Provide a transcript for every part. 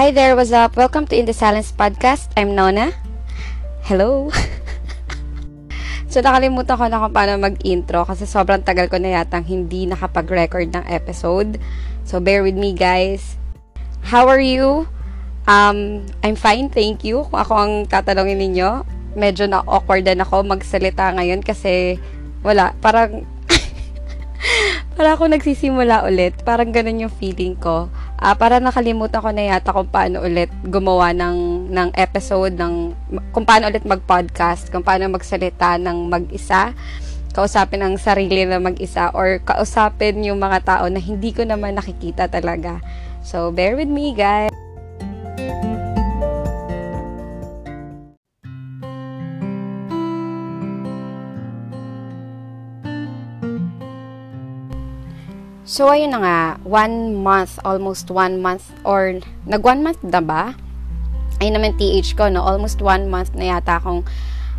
Hi there, what's up? Welcome to In the Silence Podcast. I'm Nona. Hello. so, nakalimutan ko na kung paano mag-intro kasi sobrang tagal ko na yatang hindi nakapag-record ng episode. So, bear with me, guys. How are you? Um, I'm fine, thank you. Kung ako ang tatanungin ninyo, medyo na-awkward din ako magsalita ngayon kasi wala, parang para ako nagsisimula ulit. Parang ganun yung feeling ko. Uh, para nakalimutan ko na yata kung paano ulit gumawa ng, ng episode, ng, kung paano ulit mag-podcast, kung paano magsalita ng mag-isa, kausapin ang sarili na mag-isa, or kausapin yung mga tao na hindi ko naman nakikita talaga. So, bear with me, guys. So, ayun na nga, one month, almost one month, or nag one month na ba? Ayun naman TH ko, no? Almost one month na yata akong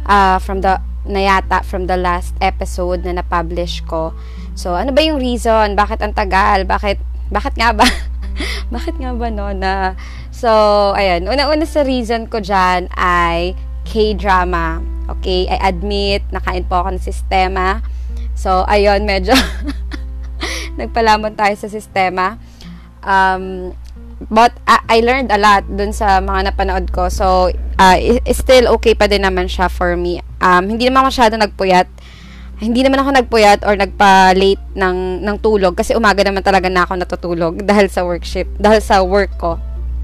uh, from the, na yata from the last episode na na-publish ko. So, ano ba yung reason? Bakit ang tagal? Bakit, bakit nga ba? bakit nga ba, no? Na, so, ayun, una-una sa reason ko dyan ay K-drama. Okay, I admit, nakain po ako ng sistema. So, ayun, medyo nagpalamon tayo sa sistema. Um, but uh, I learned a lot dun sa mga napanood ko. So, uh, still okay pa din naman siya for me. Um, hindi naman masyado nagpuyat. Hindi naman ako nagpuyat or nagpa-late ng, ng tulog kasi umaga naman talaga na ako natutulog dahil sa workship, dahil sa work ko.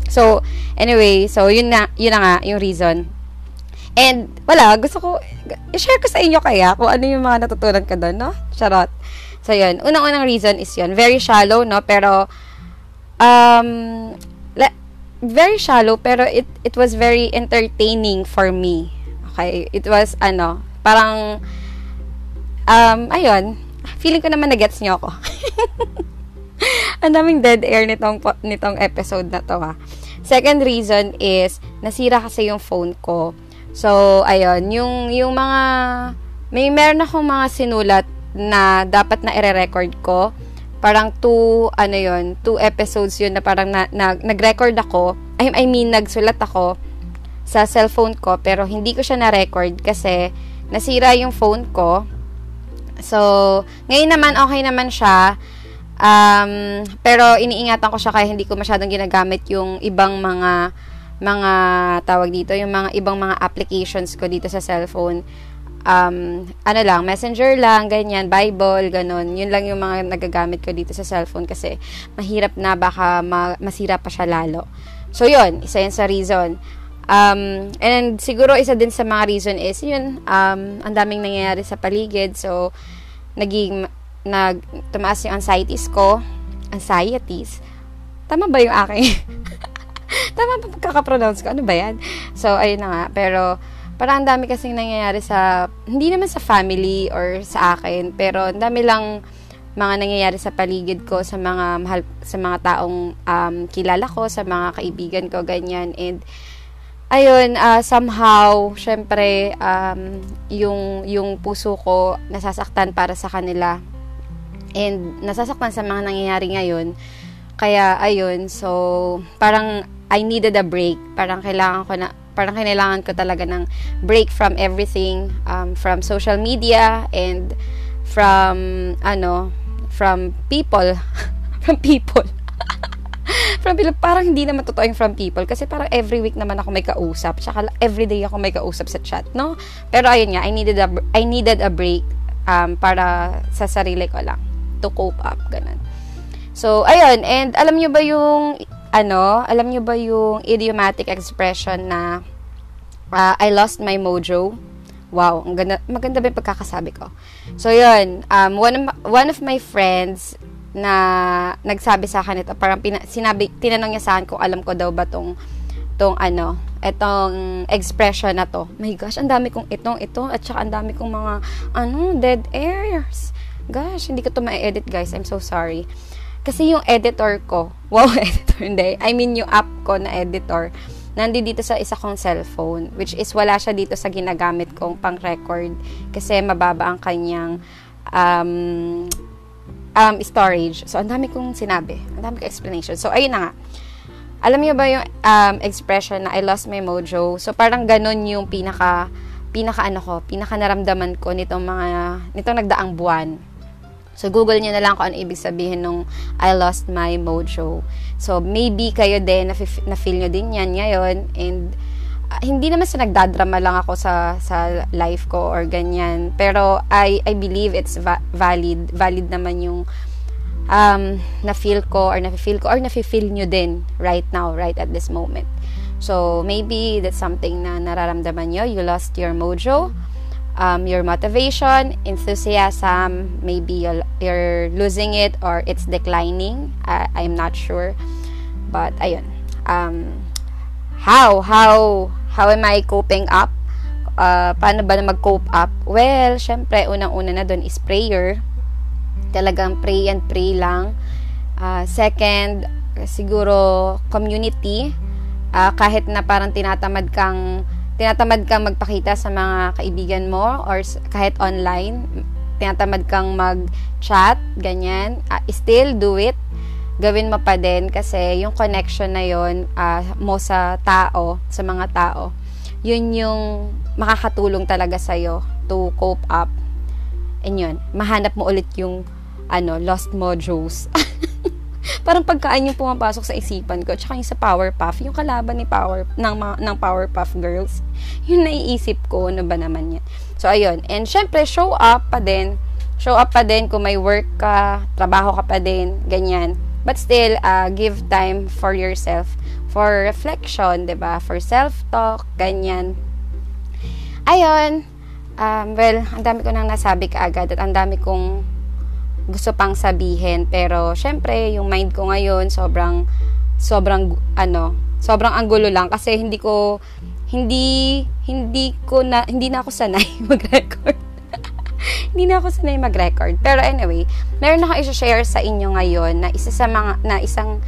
So, anyway, so yun na, yun na nga, yung reason. And, wala, gusto ko, i-share ko sa inyo kaya kung ano yung mga natutunan ko doon, no? Charot. So, yun. Unang-unang reason is yun. Very shallow, no? Pero, um, le- very shallow, pero it, it was very entertaining for me. Okay? It was, ano, parang, um, ayun. Feeling ko naman na-gets niyo ako. Ang daming dead air nitong, nitong episode na to, ha. Second reason is, nasira kasi yung phone ko. So, ayun, yung, yung mga, may meron akong mga sinulat na dapat na i-record ko. Parang two, ano yon two episodes yun na parang na, na, nag-record ako. I, I mean, nagsulat ako sa cellphone ko, pero hindi ko siya na-record kasi nasira yung phone ko. So, ngayon naman, okay naman siya. Um, pero iniingatan ko siya kaya hindi ko masyadong ginagamit yung ibang mga mga tawag dito, yung mga ibang mga applications ko dito sa cellphone um, ano lang, messenger lang, ganyan, Bible, ganun. Yun lang yung mga nagagamit ko dito sa cellphone kasi mahirap na baka ma- masira pa siya lalo. So, yun, isa yun sa reason. Um, and siguro isa din sa mga reason is, yun, um, ang daming nangyayari sa paligid. So, naging, nag, tumaas yung anxieties ko. Anxieties. Tama ba yung aking? Tama ba pagkakapronounce ko? Ano ba yan? So, ayun na nga. Pero, parang ang dami kasing nangyayari sa, hindi naman sa family or sa akin, pero ang dami lang mga nangyayari sa paligid ko, sa mga mahal, sa mga taong um, kilala ko, sa mga kaibigan ko, ganyan. And, ayun, uh, somehow, syempre, um, yung, yung puso ko nasasaktan para sa kanila. And, nasasaktan sa mga nangyayari ngayon. Kaya, ayun, so, parang, I needed a break. Parang kailangan ko na, parang kailangan ko talaga ng break from everything, um, from social media and from, ano, from people. from people. from people, parang hindi naman totoo yung from people kasi parang every week naman ako may kausap tsaka every day ako may kausap sa chat, no? Pero ayun nga, I needed a, I needed a break um, para sa sarili ko lang to cope up, ganun. So, ayun, and alam nyo ba yung ano, alam nyo ba yung idiomatic expression na uh, I lost my mojo? Wow, ang ganda, maganda ba yung pagkakasabi ko? So, yun, um, one, of, one of my friends na nagsabi sa akin ito, parang pina, sinabi, tinanong niya sa akin kung alam ko daw ba tong, tong ano, etong expression na to. My gosh, ang dami kong itong ito, at saka ang dami kong mga, ano, dead airs. Gosh, hindi ko to ma-edit, guys. I'm so sorry. Kasi yung editor ko, wow, editor, hindi. I mean, yung app ko na editor, nandi dito sa isa kong cellphone, which is wala siya dito sa ginagamit kong pang-record kasi mababa ang kanyang um, um, storage. So, ang dami kong sinabi. Ang dami kong explanation. So, ayun na nga. alam niyo ba yung um, expression na I lost my mojo? So, parang ganun yung pinaka, pinaka ano ko, pinaka naramdaman ko nitong mga, nitong nagdaang buwan. So, Google niyo na lang kung ano ibig sabihin nung I lost my mojo. So, maybe kayo din, na-feel nyo din yan ngayon. And, uh, hindi naman sa nagdadrama lang ako sa sa life ko or ganyan. Pero, I, I believe it's va- valid. Valid naman yung um, na-feel ko or na-feel ko or na-feel nyo din right now, right at this moment. So, maybe that's something na nararamdaman nyo. You lost your mojo, um, your motivation, enthusiasm. Maybe you're, losing it or it's declining. Uh, I'm not sure. But, ayun. Um, how? How? How am I coping up? Uh, paano ba na mag-cope up? Well, syempre, unang-una na doon is prayer talagang pray and pray lang. Uh, second, siguro community. Uh, kahit na parang tinatamad kang tinatamad kang magpakita sa mga kaibigan mo or kahit online, tinatamad kang mag-chat, ganyan, uh, still do it. Gawin mo pa din kasi yung connection na yon uh, mo sa tao, sa mga tao, yun yung makakatulong talaga sa'yo to cope up. And yun, mahanap mo ulit yung ano, lost mojos. Parang pagkaan yung pumapasok sa isipan ko. Tsaka yung sa Powerpuff, yung kalaban ni Power, ng, ng Powerpuff Girls. Yung naiisip ko, ano ba naman yan. So, ayun. And syempre, show up pa din. Show up pa din kung may work ka, trabaho ka pa din, ganyan. But still, uh, give time for yourself. For reflection, 'di ba For self-talk, ganyan. Ayun. Um, well, ang dami ko nang nasabi kaagad at ang dami kong gusto pang sabihin. Pero, syempre, yung mind ko ngayon, sobrang, sobrang, ano, sobrang anggulo lang. Kasi hindi ko, hindi, hindi ko na, hindi na ako sanay mag-record. hindi na ako sanay mag-record. Pero anyway, meron ako i-share sa inyo ngayon na isa sa mga, na isang,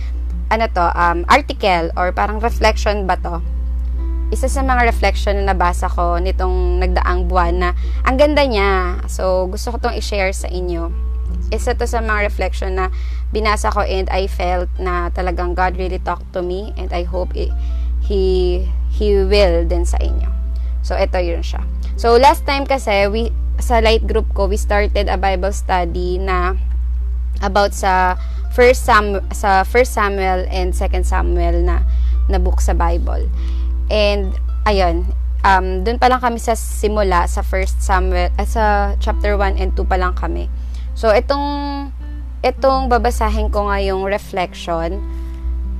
ano to, um, article or parang reflection ba to? Isa sa mga reflection na nabasa ko nitong nagdaang buwan na ang ganda niya. So, gusto ko tong i-share sa inyo isa to sa mga reflection na binasa ko and I felt na talagang God really talked to me and I hope it, He He will din sa inyo. So, ito yun siya. So, last time kasi, we, sa light group ko, we started a Bible study na about sa first Sam sa first Samuel and second Samuel na na book sa Bible. And ayun, um doon pa lang kami sa simula sa first Samuel uh, sa chapter 1 and 2 pa lang kami. So, itong, itong babasahin ko nga yung reflection.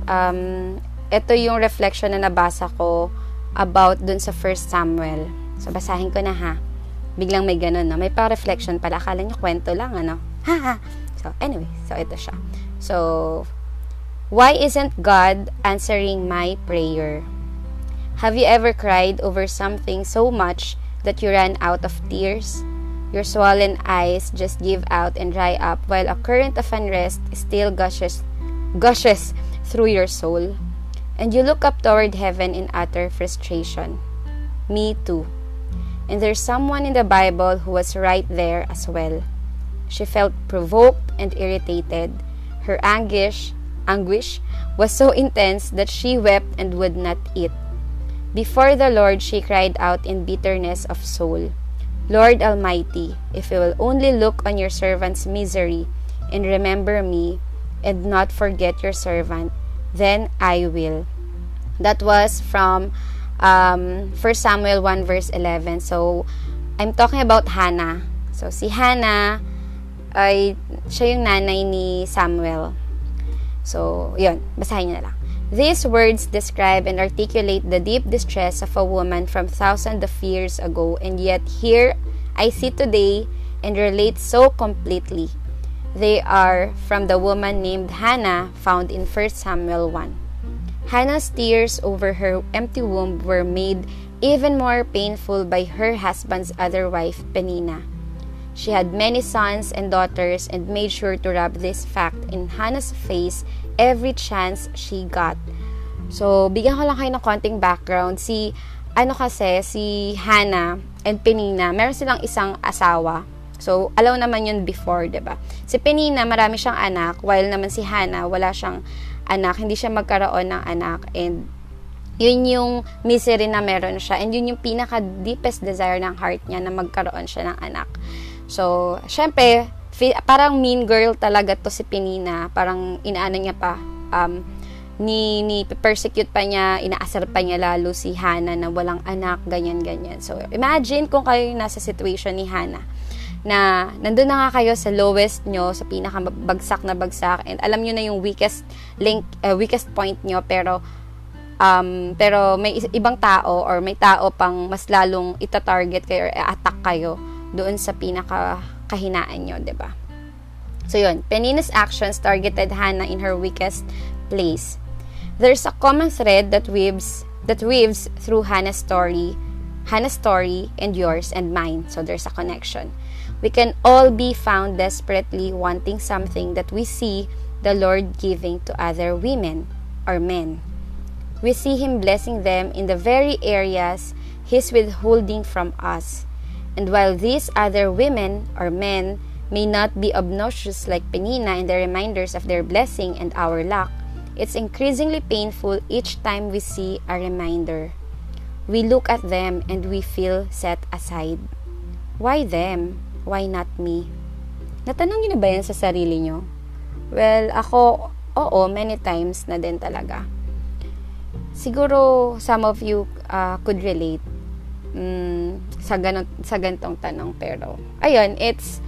Um, ito yung reflection na nabasa ko about dun sa first Samuel. So, basahin ko na ha. Biglang may ganun, no? May pa-reflection pala. Akala nyo kwento lang, ano? Ha, ha. So, anyway. So, ito siya. So, why isn't God answering my prayer? Have you ever cried over something so much that you ran out of tears? Your swollen eyes just give out and dry up while a current of unrest still gushes, gushes through your soul. And you look up toward heaven in utter frustration. Me too. And there's someone in the Bible who was right there as well. She felt provoked and irritated. Her anguish, anguish was so intense that she wept and would not eat. Before the Lord she cried out in bitterness of soul. Lord Almighty, if you will only look on your servant's misery and remember me and not forget your servant, then I will. That was from um, 1 Samuel 1 verse 11. So, I'm talking about Hannah. So, si Hannah ay siya yung nanay ni Samuel. So, yun. Basahin niyo na lang. These words describe and articulate the deep distress of a woman from thousands of years ago, and yet here I see today and relate so completely. They are from the woman named Hannah found in 1 Samuel 1. Hannah's tears over her empty womb were made even more painful by her husband's other wife, Penina. She had many sons and daughters and made sure to rub this fact in Hannah's face every chance she got. So, bigyan ko lang kayo ng konting background. Si, ano kasi, si Hannah and Penina, meron silang isang asawa. So, alam naman yun before, ba diba? Si Penina, marami siyang anak, while naman si Hannah, wala siyang anak, hindi siya magkaroon ng anak and yun yung misery na meron siya and yun yung pinaka deepest desire ng heart niya na magkaroon siya ng anak. So, syempre, parang mean girl talaga to si Penina. Parang inaano niya pa um, ni, ni persecute pa niya, inaasar pa niya lalo si Hana na walang anak, ganyan-ganyan. So, imagine kung kayo nasa situation ni Hana na nandun na nga kayo sa lowest nyo, sa pinakabagsak na bagsak, and alam nyo na yung weakest link, uh, weakest point nyo, pero um, pero may ibang tao or may tao pang mas lalong ita-target kayo or attack kayo doon sa pinaka kahinaan nyo, ba? So yun, Penina's actions targeted Hannah in her weakest place. There's a common thread that weaves that weaves through Hannah's story, Hannah's story and yours and mine. So there's a connection. We can all be found desperately wanting something that we see the Lord giving to other women or men. We see Him blessing them in the very areas He's withholding from us. And while these other women or men may not be obnoxious like Penina in the reminders of their blessing and our lack, It's increasingly painful each time we see a reminder. We look at them and we feel set aside. Why them? Why not me? Natanong niyo na ba yan sa sarili niyo? Well, ako, oo, many times na din talaga. Siguro, some of you uh, could relate mm, sa, ganun, sa ganitong tanong. Pero, ayun, it's,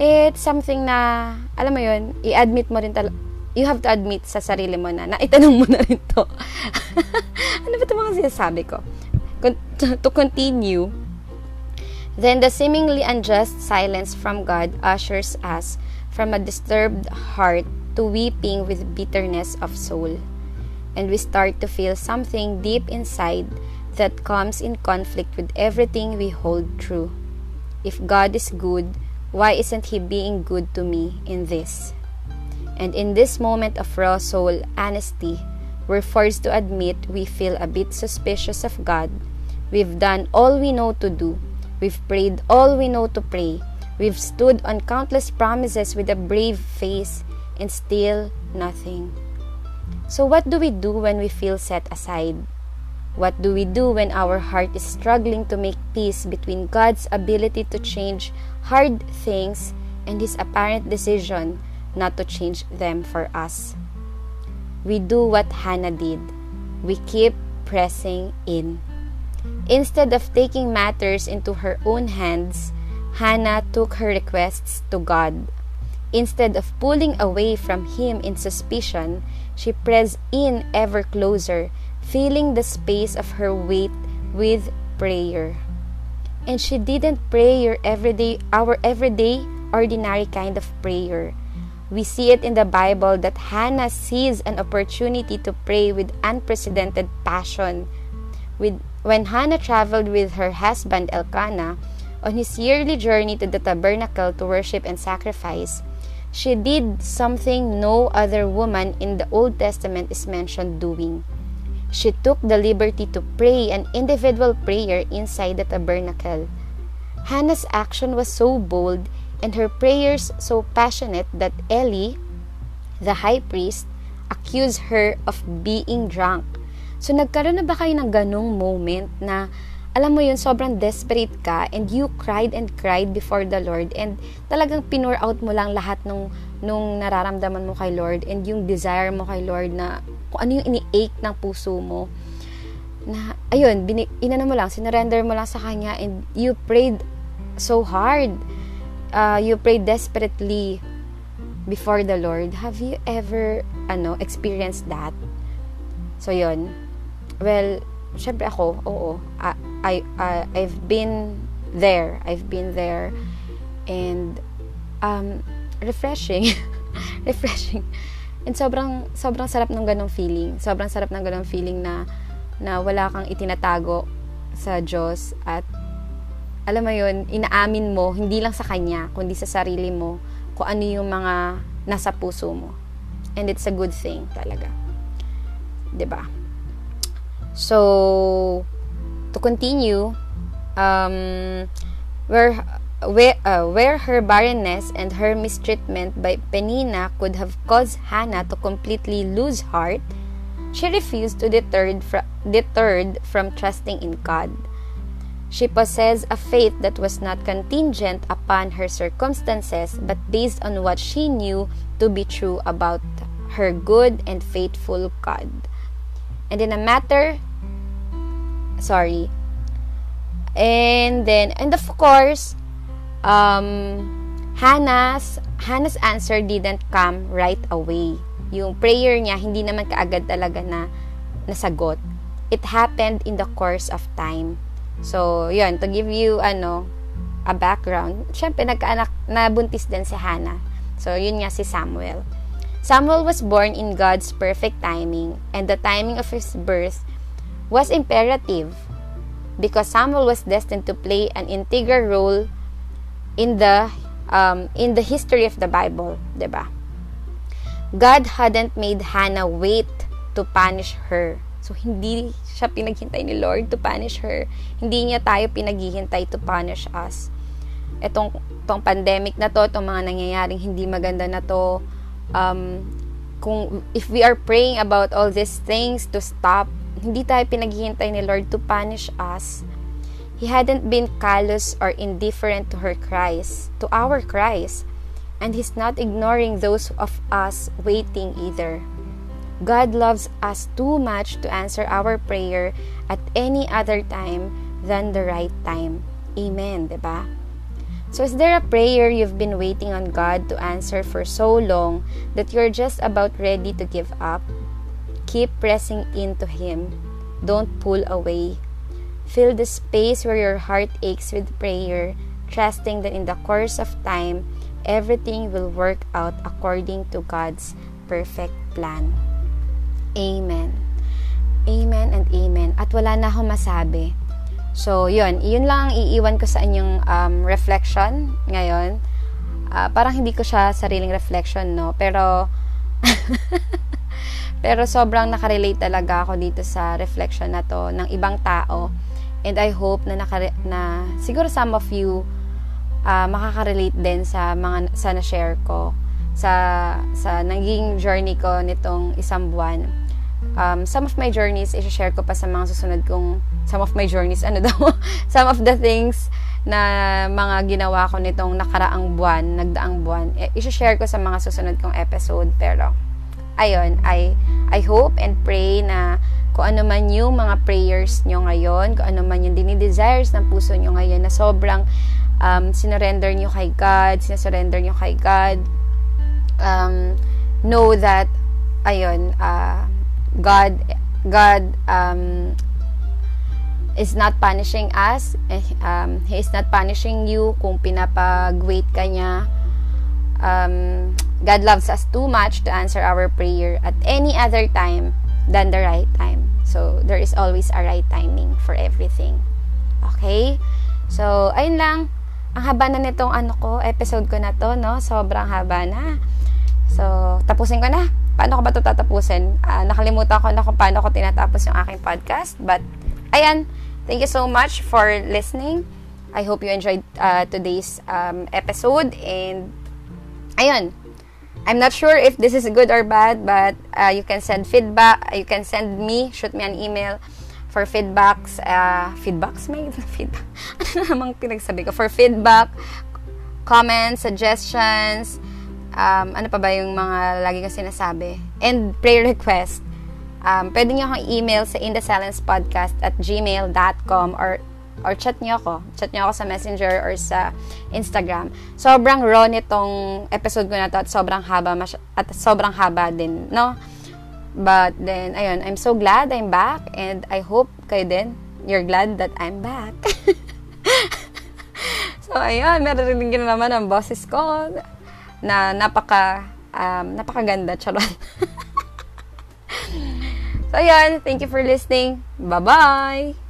it's something na, alam mo yun, i-admit mo rin talaga, you have to admit sa sarili mo na, na itanong mo na rin to. ano ba ito mga sinasabi ko? To continue, then the seemingly unjust silence from God ushers us from a disturbed heart to weeping with bitterness of soul. And we start to feel something deep inside that comes in conflict with everything we hold true. If God is good, why isn't He being good to me in this? And in this moment of raw soul honesty, we're forced to admit we feel a bit suspicious of God. We've done all we know to do. We've prayed all we know to pray. We've stood on countless promises with a brave face and still nothing. So, what do we do when we feel set aside? What do we do when our heart is struggling to make peace between God's ability to change hard things and His apparent decision not to change them for us. We do what Hannah did. We keep pressing in. Instead of taking matters into her own hands, Hannah took her requests to God. Instead of pulling away from him in suspicion, she pressed in ever closer, filling the space of her wait with prayer. And she didn't pray your everyday, our everyday, ordinary kind of prayer. We see it in the Bible that Hannah sees an opportunity to pray with unprecedented passion. With, when Hannah traveled with her husband Elkanah on his yearly journey to the tabernacle to worship and sacrifice, she did something no other woman in the Old Testament is mentioned doing. She took the liberty to pray an individual prayer inside the tabernacle. Hannah's action was so bold and her prayers so passionate that Eli, the high priest, accused her of being drunk. So nagkaroon na ba kayo ng ganong moment na alam mo yun, sobrang desperate ka and you cried and cried before the Lord and talagang pinur out mo lang lahat nung, nung nararamdaman mo kay Lord and yung desire mo kay Lord na kung ano yung ini-ache ng puso mo na, ayun, bini, inano mo lang, sinurrender mo lang sa Kanya and you prayed so hard uh, you pray desperately before the Lord, have you ever ano experienced that? So yon. Well, syempre ako, oo. I, I uh, I've been there. I've been there and um refreshing. refreshing. And sobrang sobrang sarap ng ganong feeling. Sobrang sarap ng ganong feeling na na wala kang itinatago sa Diyos at alam mo yun, inaamin mo, hindi lang sa kanya, kundi sa sarili mo, kung ano yung mga nasa puso mo. And it's a good thing talaga. ba diba? So, to continue, um, we're, where, uh, where her barrenness and her mistreatment by Penina could have caused Hannah to completely lose heart, she refused to deterred, fr- deterred from trusting in God. She possessed a faith that was not contingent upon her circumstances but based on what she knew to be true about her good and faithful God. And in a matter, sorry, and then, and of course, um, Hannah's, Hannah's answer didn't come right away. Yung prayer niya, hindi naman kaagad talaga na nasagot. It happened in the course of time. So, yun, to give you, ano, a background, syempre, nagkaanak, nabuntis din si Hannah. So, yun nga si Samuel. Samuel was born in God's perfect timing, and the timing of his birth was imperative because Samuel was destined to play an integral role in the um, in the history of the Bible, 'di ba? God hadn't made Hannah wait to punish her. So, hindi siya pinaghintay ni Lord to punish her. Hindi niya tayo pinaghihintay to punish us. Itong, itong pandemic na to, itong mga nangyayaring hindi maganda na to, um, kung, if we are praying about all these things to stop, hindi tayo pinaghihintay ni Lord to punish us. He hadn't been callous or indifferent to her cries, to our cries, and He's not ignoring those of us waiting either. God loves us too much to answer our prayer at any other time than the right time. Amen, ba? So is there a prayer you've been waiting on God to answer for so long that you're just about ready to give up? Keep pressing into him. Don't pull away. Fill the space where your heart aches with prayer, trusting that in the course of time, everything will work out according to God's perfect plan. Amen. Amen and amen. At wala na akong masabi. So, yun. Yun lang iiwan ko sa inyong um, reflection ngayon. Uh, parang hindi ko siya sariling reflection, no? Pero, pero sobrang nakarelate talaga ako dito sa reflection na to ng ibang tao. And I hope na, nakare- na siguro some of you uh, makaka-relate din sa mga sa na-share ko sa sa naging journey ko nitong isang buwan um, some of my journeys, i-share ko pa sa mga susunod kong, some of my journeys, ano daw, some of the things na mga ginawa ko nitong nakaraang buwan, nagdaang buwan, i-share ko sa mga susunod kong episode. Pero, ayun, I, I hope and pray na kung ano man yung mga prayers nyo ngayon, kung ano man yung dinidesires ng puso nyo ngayon na sobrang um, sinurrender nyo kay God, sinasurrender nyo kay God, um, know that, ayun, uh, God God um, is not punishing us. Eh, um, he is not punishing you kung pinapag-wait ka niya. Um, God loves us too much to answer our prayer at any other time than the right time. So, there is always a right timing for everything. Okay? So, ayun lang. Ang haba na nitong ano ko, episode ko na to, no? Sobrang haba na. So, tapusin ko na paano ko ba ito tatapusin? Uh, nakalimutan ko na kung paano ko tinatapos yung aking podcast. But, ayan, thank you so much for listening. I hope you enjoyed uh, today's um, episode. And, ayun, I'm not sure if this is good or bad, but uh, you can send feedback. You can send me, shoot me an email for feedbacks. Uh, feedbacks? May feedback. ano namang pinagsabi ko? For feedback, comments, suggestions, um, ano pa ba yung mga lagi ko sinasabi, and prayer request, um, pwede nyo akong email sa inthesilence.podcast at gmail.com or or chat nyo ako. Chat nyo ako sa Messenger or sa Instagram. Sobrang raw nitong episode ko na to at sobrang haba at sobrang haba din, no? But then, ayun, I'm so glad I'm back and I hope kayo din, you're glad that I'm back. so, ayun, meron na naman ang bosses ko na napaka um, napakaganda charot. so yan, thank you for listening. Bye-bye.